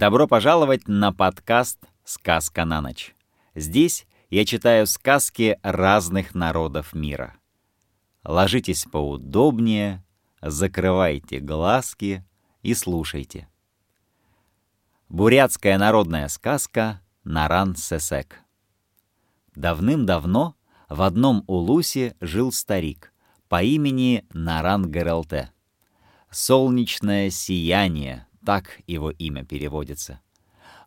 Добро пожаловать на подкаст «Сказка на ночь». Здесь я читаю сказки разных народов мира. Ложитесь поудобнее, закрывайте глазки и слушайте. Бурятская народная сказка «Наран-Сесек». Давным-давно в одном улусе жил старик по имени Наран Гаралте. «Солнечное сияние» — так его имя переводится.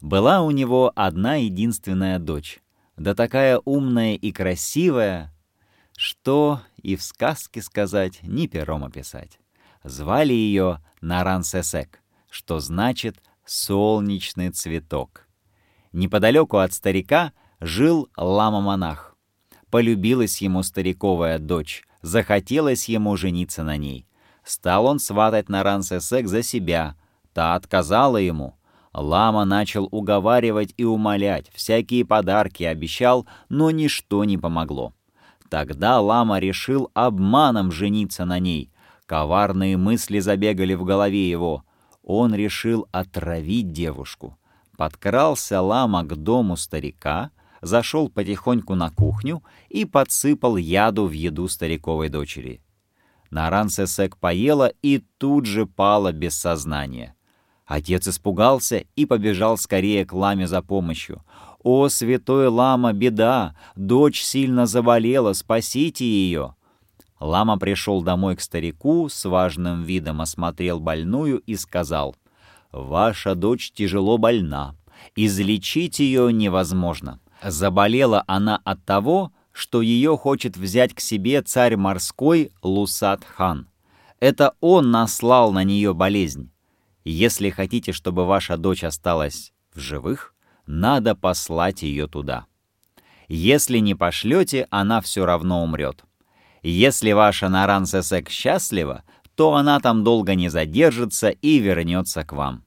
Была у него одна единственная дочь, да такая умная и красивая, что и в сказке сказать, ни пером описать. Звали ее Наран-Сесек, что значит «солнечный цветок». Неподалеку от старика жил лама-монах. Полюбилась ему стариковая дочь, захотелось ему жениться на ней. Стал он сватать Наран-Сесек за себя, та отказала ему. Лама начал уговаривать и умолять, всякие подарки обещал, но ничто не помогло. Тогда Лама решил обманом жениться на ней. Коварные мысли забегали в голове его. Он решил отравить девушку. Подкрался Лама к дому старика, зашел потихоньку на кухню и подсыпал яду в еду стариковой дочери. Наран Сесек поела и тут же пала без сознания. Отец испугался и побежал скорее к Ламе за помощью. «О, святой Лама, беда! Дочь сильно заболела, спасите ее!» Лама пришел домой к старику, с важным видом осмотрел больную и сказал, «Ваша дочь тяжело больна. Излечить ее невозможно. Заболела она от того, что ее хочет взять к себе царь морской Лусат-хан. Это он наслал на нее болезнь. Если хотите, чтобы ваша дочь осталась в живых, надо послать ее туда. Если не пошлете, она все равно умрет. Если ваша Наран-Сесек счастлива, то она там долго не задержится и вернется к вам.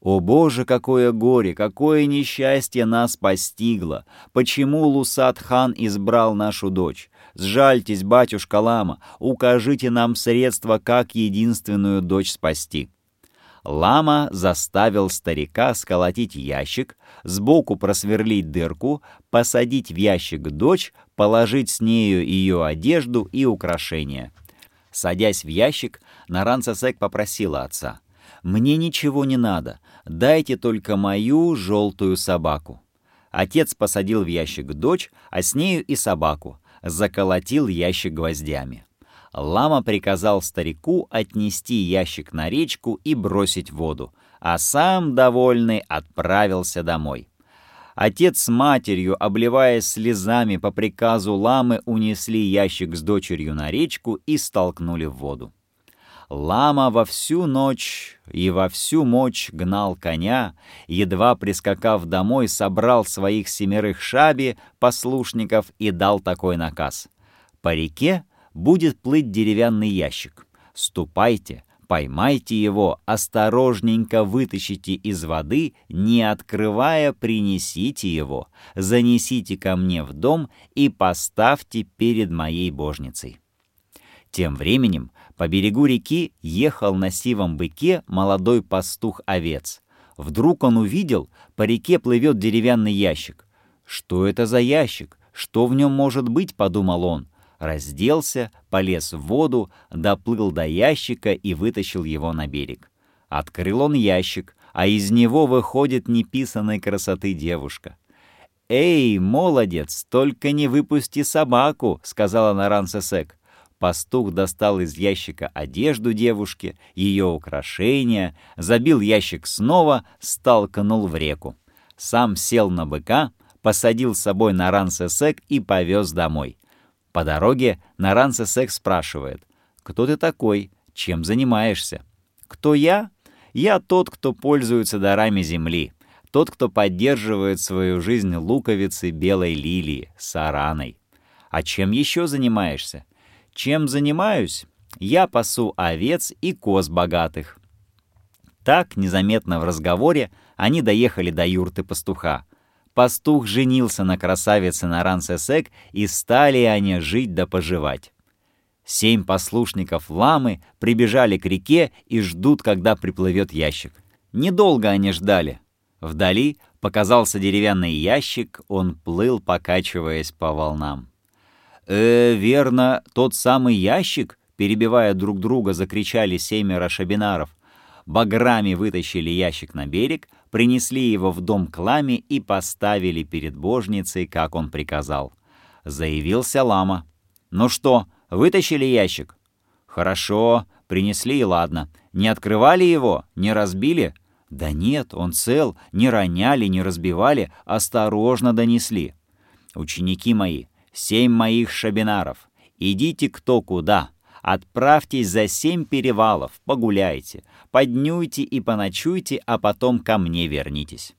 О боже, какое горе, какое несчастье нас постигло! Почему Лусат-хан избрал нашу дочь? Сжальтесь, батюшка Лама, укажите нам средства, как единственную дочь спасти. Лама заставил старика сколотить ящик, сбоку просверлить дырку, посадить в ящик дочь, положить с нею ее одежду и украшения. Садясь в ящик, Наран Сасек попросила отца, «Мне ничего не надо, дайте только мою желтую собаку». Отец посадил в ящик дочь, а с нею и собаку, заколотил ящик гвоздями. Лама приказал старику отнести ящик на речку и бросить воду, а сам, довольный, отправился домой. Отец с матерью, обливаясь слезами по приказу ламы, унесли ящик с дочерью на речку и столкнули в воду. Лама во всю ночь и во всю мочь гнал коня, едва прискакав домой, собрал своих семерых шаби, послушников и дал такой наказ. По реке будет плыть деревянный ящик. Ступайте, поймайте его, осторожненько вытащите из воды, не открывая, принесите его, занесите ко мне в дом и поставьте перед моей божницей. Тем временем по берегу реки ехал на сивом быке молодой пастух овец. Вдруг он увидел, по реке плывет деревянный ящик. «Что это за ящик? Что в нем может быть?» — подумал он разделся, полез в воду, доплыл до ящика и вытащил его на берег. Открыл он ящик, а из него выходит неписанной красоты девушка. «Эй, молодец, только не выпусти собаку!» — сказала Наран Сесек. Пастух достал из ящика одежду девушки, ее украшения, забил ящик снова, столкнул в реку. Сам сел на быка, посадил с собой Наран Сесек и повез домой. По дороге Наран Сесек спрашивает, «Кто ты такой? Чем занимаешься?» «Кто я? Я тот, кто пользуется дарами земли, тот, кто поддерживает свою жизнь луковицы белой лилии, сараной. А чем еще занимаешься? Чем занимаюсь? Я пасу овец и коз богатых». Так, незаметно в разговоре, они доехали до юрты пастуха пастух женился на красавице Наран-Сесек, и стали они жить да поживать. Семь послушников ламы прибежали к реке и ждут, когда приплывет ящик. Недолго они ждали. Вдали показался деревянный ящик, он плыл, покачиваясь по волнам. «Э, верно, тот самый ящик?» Перебивая друг друга, закричали семеро шабинаров. Баграми вытащили ящик на берег, принесли его в дом Клами и поставили перед божницей, как он приказал. Заявился лама. «Ну что, вытащили ящик?» «Хорошо, принесли и ладно. Не открывали его? Не разбили?» «Да нет, он цел, не роняли, не разбивали, осторожно донесли». «Ученики мои, семь моих шабинаров, идите кто куда, Отправьтесь за семь перевалов, погуляйте, поднюйте и поночуйте, а потом ко мне вернитесь».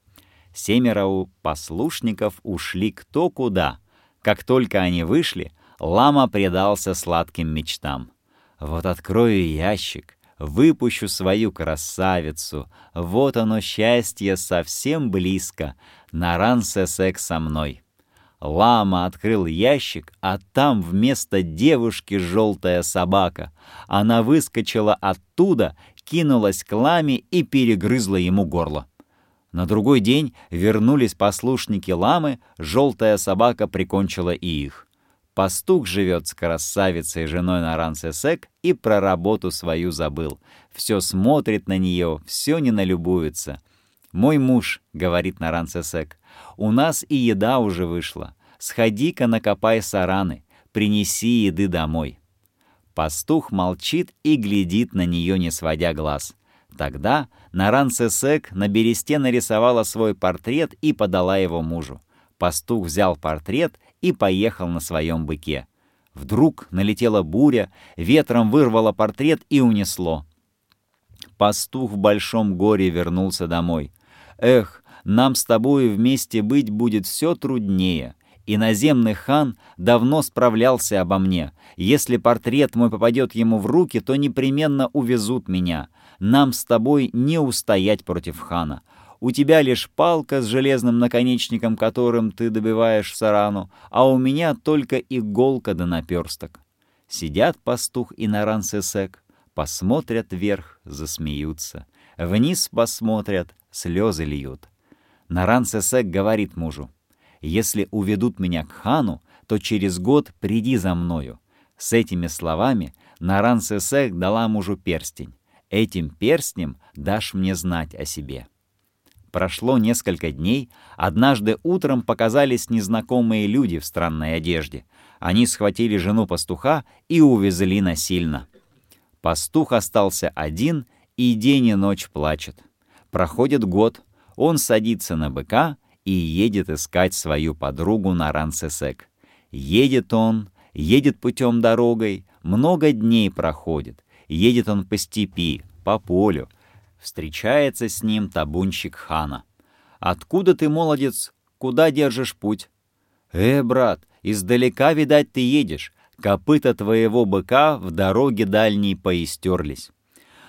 Семеро послушников ушли кто куда. Как только они вышли, лама предался сладким мечтам. «Вот открою ящик, выпущу свою красавицу, вот оно счастье совсем близко, нарансе секс со мной». Лама открыл ящик, а там вместо девушки желтая собака. Она выскочила оттуда, кинулась к ламе и перегрызла ему горло. На другой день вернулись послушники ламы, желтая собака прикончила и их. Пастух живет с красавицей женой на Рансесек и про работу свою забыл. Все смотрит на нее, все не налюбуется. «Мой муж», — говорит Нарансесек, — «у нас и еда уже вышла. Сходи-ка накопай сараны, принеси еды домой». Пастух молчит и глядит на нее, не сводя глаз. Тогда Нарансесек на бересте нарисовала свой портрет и подала его мужу. Пастух взял портрет и поехал на своем быке. Вдруг налетела буря, ветром вырвало портрет и унесло. Пастух в большом горе вернулся домой. Эх, нам с тобой вместе быть будет все труднее. Иноземный хан давно справлялся обо мне. Если портрет мой попадет ему в руки, то непременно увезут меня. Нам с тобой не устоять против хана. У тебя лишь палка с железным наконечником, которым ты добиваешь сарану, а у меня только иголка да наперсток. Сидят пастух и наран-сесек, посмотрят вверх, засмеются. Вниз посмотрят, слезы льют. Наран-Сесек говорит мужу, «Если уведут меня к хану, то через год приди за мною». С этими словами Наран-Сесек дала мужу перстень. «Этим перстнем дашь мне знать о себе». Прошло несколько дней, однажды утром показались незнакомые люди в странной одежде. Они схватили жену пастуха и увезли насильно. Пастух остался один и день и ночь плачет. Проходит год, он садится на быка и едет искать свою подругу на Рансесек. Едет он, едет путем дорогой, много дней проходит. Едет он по степи, по полю. Встречается с ним табунщик хана. «Откуда ты, молодец, куда держишь путь?» «Э, брат, издалека, видать, ты едешь. Копыта твоего быка в дороге дальней поистерлись».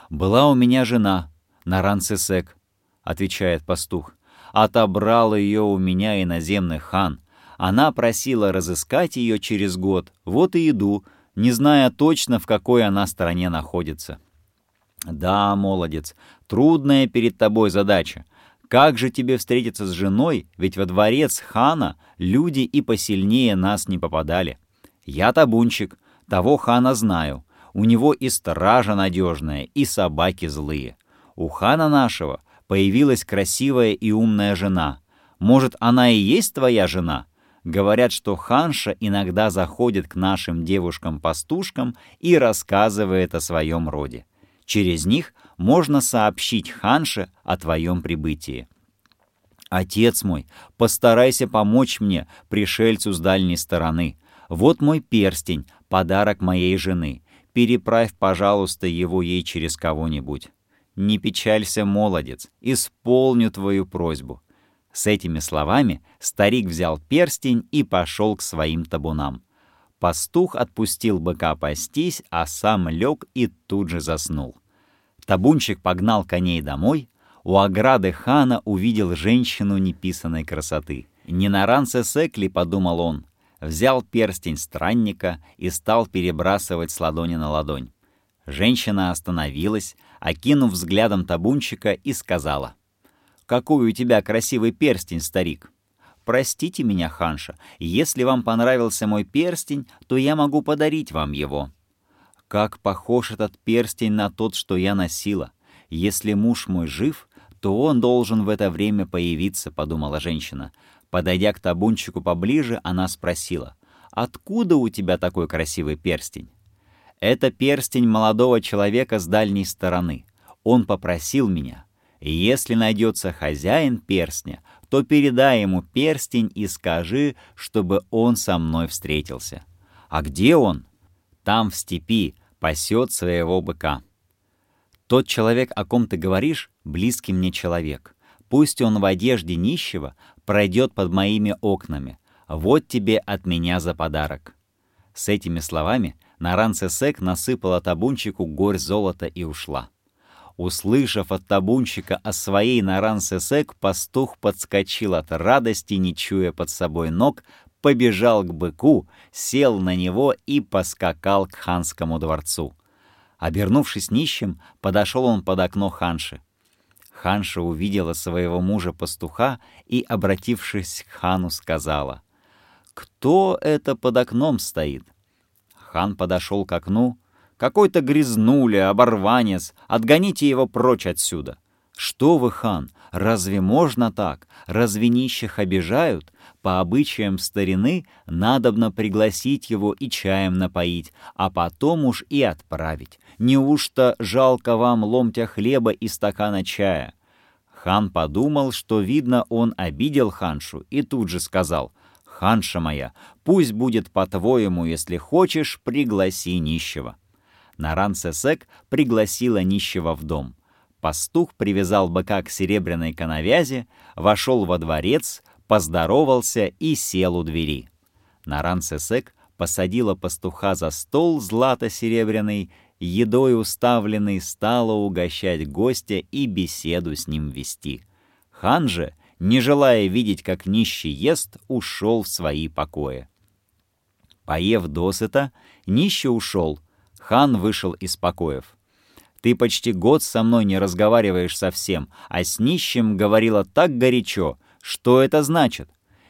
«Была у меня жена, Нарансесек», — отвечает пастух. «Отобрал ее у меня иноземный хан. Она просила разыскать ее через год. Вот и иду, не зная точно, в какой она стороне находится». «Да, молодец, трудная перед тобой задача. Как же тебе встретиться с женой, ведь во дворец хана люди и посильнее нас не попадали. Я табунчик, того хана знаю. У него и стража надежная, и собаки злые. У хана нашего появилась красивая и умная жена. Может, она и есть твоя жена? Говорят, что ханша иногда заходит к нашим девушкам-пастушкам и рассказывает о своем роде. Через них можно сообщить ханше о твоем прибытии. Отец мой, постарайся помочь мне, пришельцу с дальней стороны. Вот мой перстень, подарок моей жены. Переправь, пожалуйста, его ей через кого-нибудь. Не печалься, молодец, исполню твою просьбу». С этими словами старик взял перстень и пошел к своим табунам. Пастух отпустил быка пастись, а сам лег и тут же заснул. Табунчик погнал коней домой, у ограды хана увидел женщину неписанной красоты. «Не на ранце секли», — подумал он, взял перстень странника и стал перебрасывать с ладони на ладонь. Женщина остановилась, окинув взглядом табунчика, и сказала, какой у тебя красивый перстень, старик. Простите меня, ханша, если вам понравился мой перстень, то я могу подарить вам его. Как похож этот перстень на тот, что я носила. Если муж мой жив, то он должен в это время появиться, подумала женщина. Подойдя к табунчику поближе, она спросила, «Откуда у тебя такой красивый перстень?» «Это перстень молодого человека с дальней стороны. Он попросил меня. Если найдется хозяин перстня, то передай ему перстень и скажи, чтобы он со мной встретился. А где он? Там, в степи, пасет своего быка. Тот человек, о ком ты говоришь, близкий мне человек. Пусть он в одежде нищего пройдет под моими окнами. Вот тебе от меня за подарок». С этими словами Наран Сесек насыпала табунчику горь золота и ушла. Услышав от табунщика о своей Наран-Сесек, пастух подскочил от радости, не чуя под собой ног, побежал к быку, сел на него и поскакал к ханскому дворцу. Обернувшись нищим, подошел он под окно ханши. Ханша увидела своего мужа-пастуха и, обратившись к хану, сказала, «Кто это под окном стоит?» Хан подошел к окну, какой-то грязнуля, оборванец, отгоните его прочь отсюда. Что вы, хан, разве можно так? Разве нищих обижают? По обычаям старины надобно пригласить его и чаем напоить, а потом уж и отправить. Неужто жалко вам ломтя хлеба и стакана чая? Хан подумал, что, видно, он обидел ханшу, и тут же сказал, «Ханша моя, пусть будет по-твоему, если хочешь, пригласи нищего». Наран-Сесек пригласила нищего в дом. Пастух привязал быка к серебряной коновязи, вошел во дворец, поздоровался и сел у двери. Наран-Сесек посадила пастуха за стол злато-серебряный, едой уставленный, стала угощать гостя и беседу с ним вести. Хан же, не желая видеть, как нищий ест, ушел в свои покои. Поев досыта, нищий ушел — Хан вышел из покоев. «Ты почти год со мной не разговариваешь совсем, а с нищим говорила так горячо. Что это значит?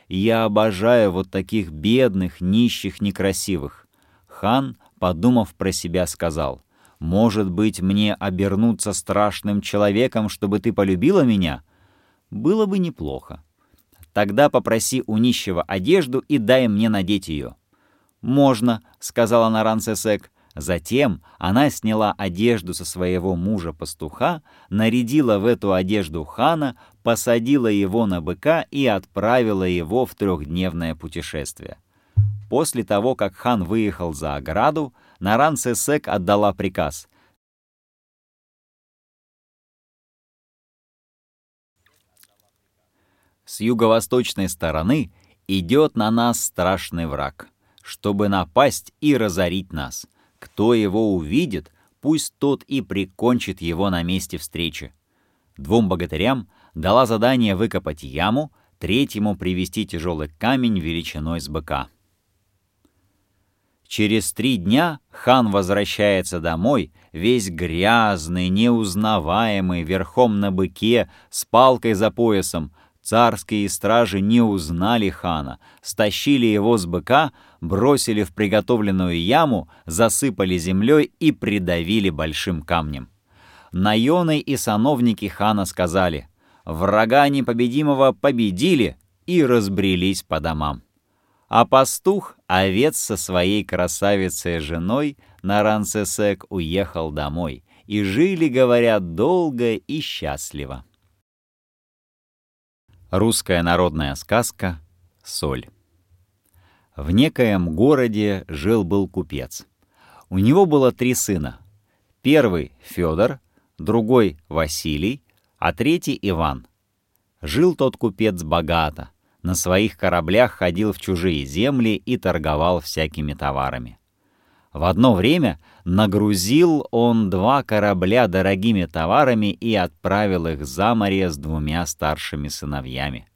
Я обожаю вот таких бедных, нищих, некрасивых». Хан, подумав про себя, сказал, «Может быть, мне обернуться страшным человеком, чтобы ты полюбила меня? Было бы неплохо. Тогда попроси у нищего одежду и дай мне надеть ее». «Можно», — сказала Наран Сесек, — Затем она сняла одежду со своего мужа-пастуха, нарядила в эту одежду хана, посадила его на быка и отправила его в трехдневное путешествие. После того, как хан выехал за ограду, Наран Сесек отдала приказ. С юго-восточной стороны идет на нас страшный враг, чтобы напасть и разорить нас. Кто его увидит, пусть тот и прикончит его на месте встречи. Двум богатырям дала задание выкопать яму, третьему привезти тяжелый камень величиной с быка. Через три дня хан возвращается домой, весь грязный, неузнаваемый, верхом на быке, с палкой за поясом, Царские стражи не узнали хана, стащили его с быка, бросили в приготовленную яму, засыпали землей и придавили большим камнем. Наёны и сановники хана сказали, «Врага непобедимого победили» и разбрелись по домам. А пастух, овец со своей красавицей женой, Нарансесек уехал домой, и жили, говорят, долго и счастливо. Русская народная сказка «Соль». В некоем городе жил-был купец. У него было три сына. Первый — Федор, другой — Василий, а третий — Иван. Жил тот купец богато, на своих кораблях ходил в чужие земли и торговал всякими товарами. В одно время нагрузил он два корабля дорогими товарами и отправил их за море с двумя старшими сыновьями.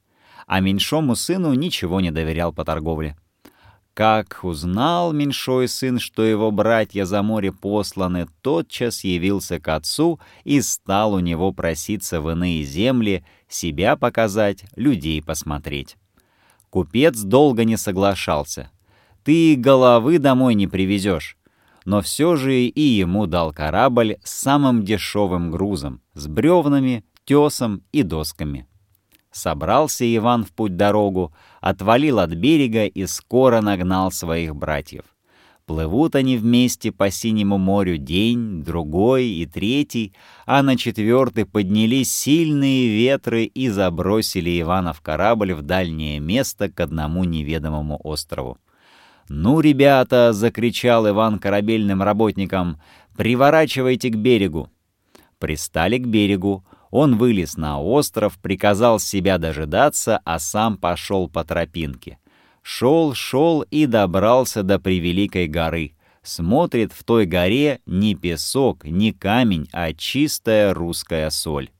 А меньшому сыну ничего не доверял по торговле. Как узнал меньшой сын, что его братья за море посланы, тотчас явился к отцу и стал у него проситься в иные земли, себя показать, людей посмотреть. Купец долго не соглашался. «Ты головы домой не привезешь». Но все же и ему дал корабль с самым дешевым грузом, с бревнами, тесом и досками. Собрался Иван в путь-дорогу, отвалил от берега и скоро нагнал своих братьев. Плывут они вместе по синему морю день, другой и третий, а на четвертый поднялись сильные ветры и забросили Ивана в корабль в дальнее место к одному неведомому острову. «Ну, ребята!» — закричал Иван корабельным работникам. «Приворачивайте к берегу!» Пристали к берегу, он вылез на остров, приказал себя дожидаться, а сам пошел по тропинке. Шел, шел и добрался до превеликой горы. Смотрит в той горе не песок, не камень, а чистая русская соль.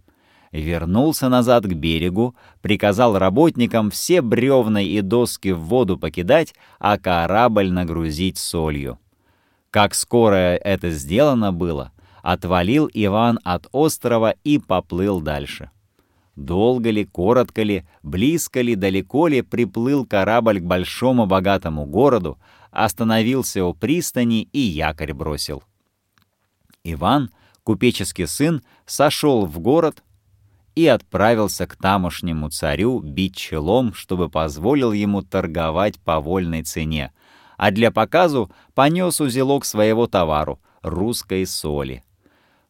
Вернулся назад к берегу, приказал работникам все бревна и доски в воду покидать, а корабль нагрузить солью. Как скоро это сделано было, отвалил Иван от острова и поплыл дальше. Долго ли, коротко ли, близко ли, далеко ли приплыл корабль к большому богатому городу, остановился у пристани и якорь бросил. Иван, купеческий сын, сошел в город и отправился к тамошнему царю бить челом, чтобы позволил ему торговать по вольной цене, а для показу понес узелок своего товару — русской соли.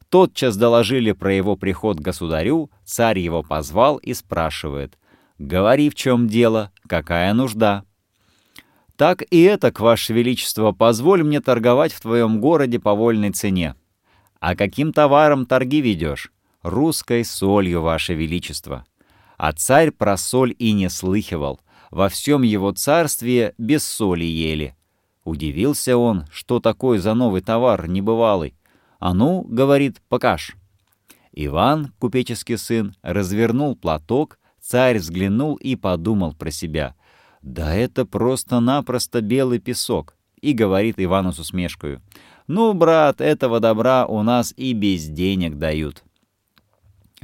Тотчас доложили про его приход государю, царь его позвал и спрашивает, «Говори, в чем дело, какая нужда?» «Так и это, к ваше величество, позволь мне торговать в твоем городе по вольной цене». «А каким товаром торги ведешь?» «Русской солью, ваше величество». А царь про соль и не слыхивал. Во всем его царстве без соли ели. Удивился он, что такой за новый товар небывалый. «А ну, — говорит, — покаж». Иван, купеческий сын, развернул платок, царь взглянул и подумал про себя. «Да это просто-напросто белый песок», и говорит Ивану с усмешкою. «Ну, брат, этого добра у нас и без денег дают».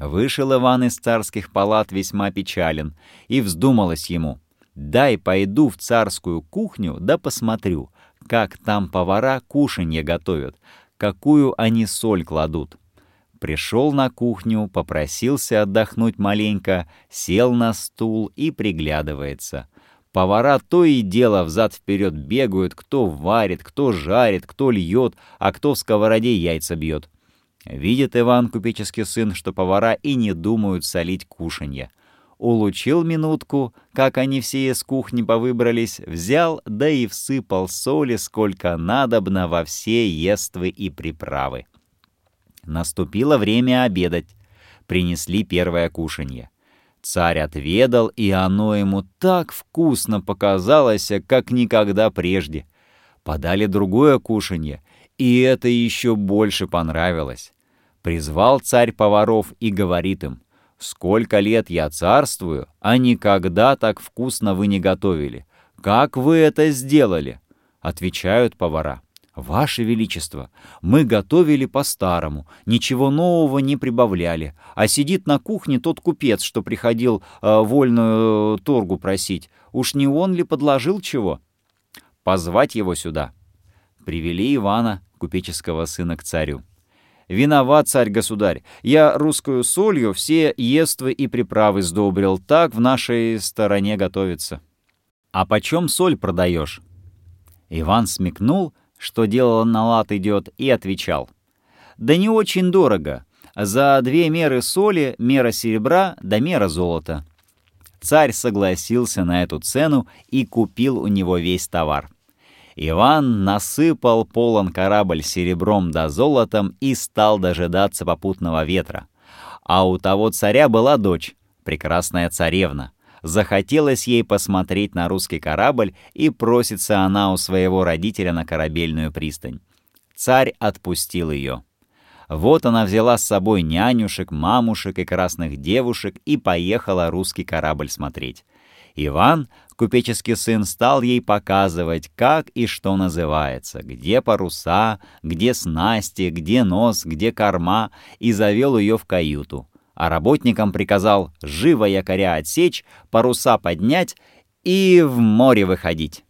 Вышел Иван из царских палат весьма печален, и вздумалось ему. «Дай пойду в царскую кухню, да посмотрю, как там повара кушанье готовят, какую они соль кладут. Пришел на кухню, попросился отдохнуть маленько, сел на стул и приглядывается. Повара то и дело взад-вперед бегают, кто варит, кто жарит, кто льет, а кто в сковороде яйца бьет. Видит Иван, купеческий сын, что повара и не думают солить кушанье улучил минутку, как они все из кухни повыбрались, взял, да и всыпал соли, сколько надобно во все ествы и приправы. Наступило время обедать. Принесли первое кушанье. Царь отведал, и оно ему так вкусно показалось, как никогда прежде. Подали другое кушанье, и это еще больше понравилось. Призвал царь поваров и говорит им — Сколько лет я царствую, а никогда так вкусно вы не готовили. Как вы это сделали?» Отвечают повара. «Ваше Величество, мы готовили по-старому, ничего нового не прибавляли, а сидит на кухне тот купец, что приходил э, вольную торгу просить. Уж не он ли подложил чего?» «Позвать его сюда». Привели Ивана, купеческого сына, к царю. «Виноват, царь-государь, я русскую солью все ествы и приправы сдобрил, так в нашей стороне готовится». «А почем соль продаешь?» Иван смекнул, что дело на лад идет, и отвечал. «Да не очень дорого. За две меры соли, мера серебра да мера золота». Царь согласился на эту цену и купил у него весь товар. Иван насыпал полон корабль серебром да золотом и стал дожидаться попутного ветра. А у того царя была дочь, прекрасная царевна. Захотелось ей посмотреть на русский корабль, и просится она у своего родителя на корабельную пристань. Царь отпустил ее. Вот она взяла с собой нянюшек, мамушек и красных девушек и поехала русский корабль смотреть. Иван, купеческий сын, стал ей показывать, как и что называется, где паруса, где снасти, где нос, где корма, и завел ее в каюту. А работникам приказал живо якоря отсечь, паруса поднять и в море выходить.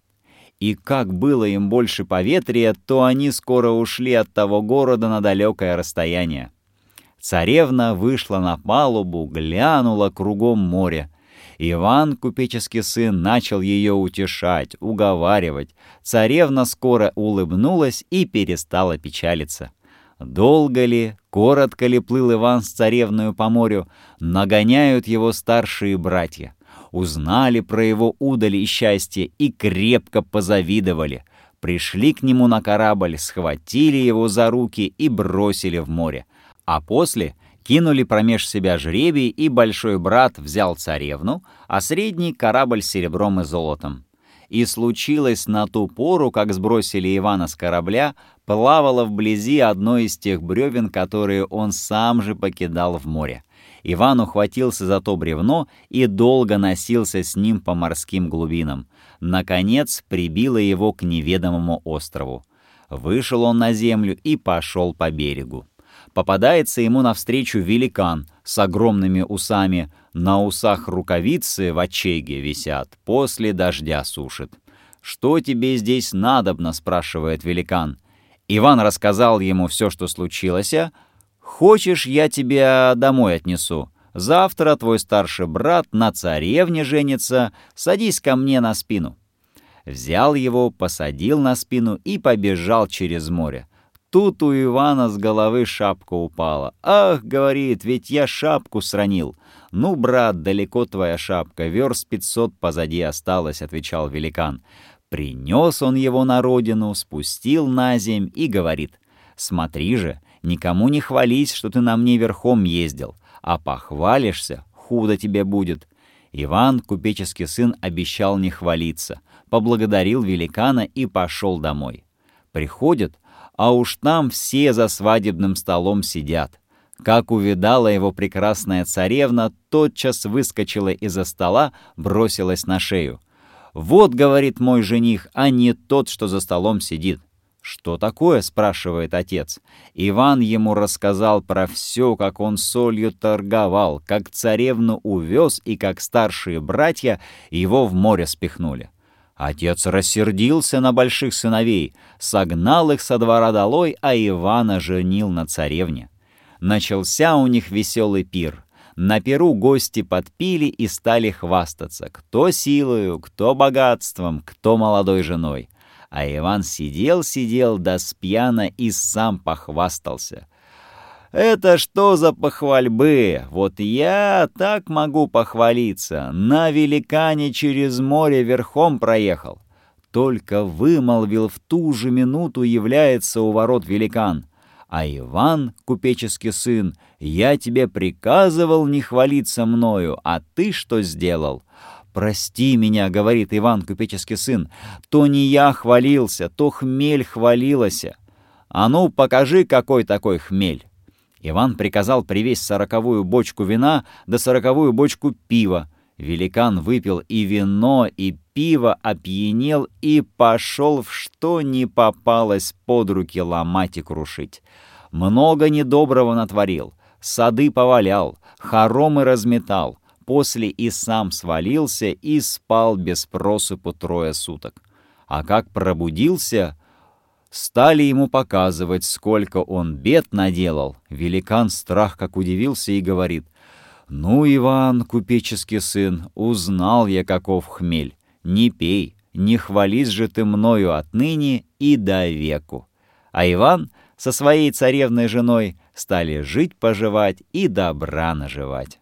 И как было им больше поветрия, то они скоро ушли от того города на далекое расстояние. Царевна вышла на палубу, глянула кругом море. Иван, купеческий сын, начал ее утешать, уговаривать. Царевна скоро улыбнулась и перестала печалиться. Долго ли, коротко ли плыл Иван с царевною по морю, нагоняют его старшие братья. Узнали про его удали и счастье и крепко позавидовали. Пришли к нему на корабль, схватили его за руки и бросили в море а после кинули промеж себя жребий, и большой брат взял царевну, а средний — корабль с серебром и золотом. И случилось на ту пору, как сбросили Ивана с корабля, плавало вблизи одно из тех бревен, которые он сам же покидал в море. Иван ухватился за то бревно и долго носился с ним по морским глубинам. Наконец прибило его к неведомому острову. Вышел он на землю и пошел по берегу попадается ему навстречу великан с огромными усами, на усах рукавицы в очеге висят, после дождя сушит. «Что тебе здесь надобно?» — спрашивает великан. Иван рассказал ему все, что случилось. «Хочешь, я тебя домой отнесу? Завтра твой старший брат на царевне женится, садись ко мне на спину». Взял его, посадил на спину и побежал через море. Тут у Ивана с головы шапка упала. «Ах, — говорит, — ведь я шапку сранил». «Ну, брат, далеко твоя шапка, верст пятьсот позади осталось», — отвечал великан. Принес он его на родину, спустил на земь и говорит, «Смотри же, никому не хвались, что ты на мне верхом ездил, а похвалишься, худо тебе будет». Иван, купеческий сын, обещал не хвалиться, поблагодарил великана и пошел домой. Приходит, а уж там все за свадебным столом сидят. Как увидала его прекрасная царевна, тотчас выскочила из-за стола, бросилась на шею. «Вот, — говорит мой жених, — а не тот, что за столом сидит». «Что такое?» — спрашивает отец. Иван ему рассказал про все, как он солью торговал, как царевну увез и как старшие братья его в море спихнули. Отец рассердился на больших сыновей, согнал их со двора долой, а Ивана женил на царевне. Начался у них веселый пир. На пиру гости подпили и стали хвастаться, кто силою, кто богатством, кто молодой женой. А Иван сидел-сидел да спьяно и сам похвастался. Это что за похвальбы? Вот я так могу похвалиться. На великане через море верхом проехал. Только вымолвил в ту же минуту является у ворот великан. А Иван, купеческий сын, я тебе приказывал не хвалиться мною, а ты что сделал? «Прости меня», — говорит Иван, купеческий сын, — «то не я хвалился, то хмель хвалилася. А ну, покажи, какой такой хмель». Иван приказал привезть сороковую бочку вина да сороковую бочку пива. Великан выпил и вино, и пиво, опьянел и пошел в что не попалось под руки ломать и крушить. Много недоброго натворил, сады повалял, хоромы разметал, после и сам свалился и спал без просыпу трое суток. А как пробудился, Стали ему показывать, сколько он бед наделал. Великан страх как удивился и говорит, «Ну, Иван, купеческий сын, узнал я, каков хмель. Не пей, не хвались же ты мною отныне и до веку». А Иван со своей царевной женой стали жить-поживать и добра наживать.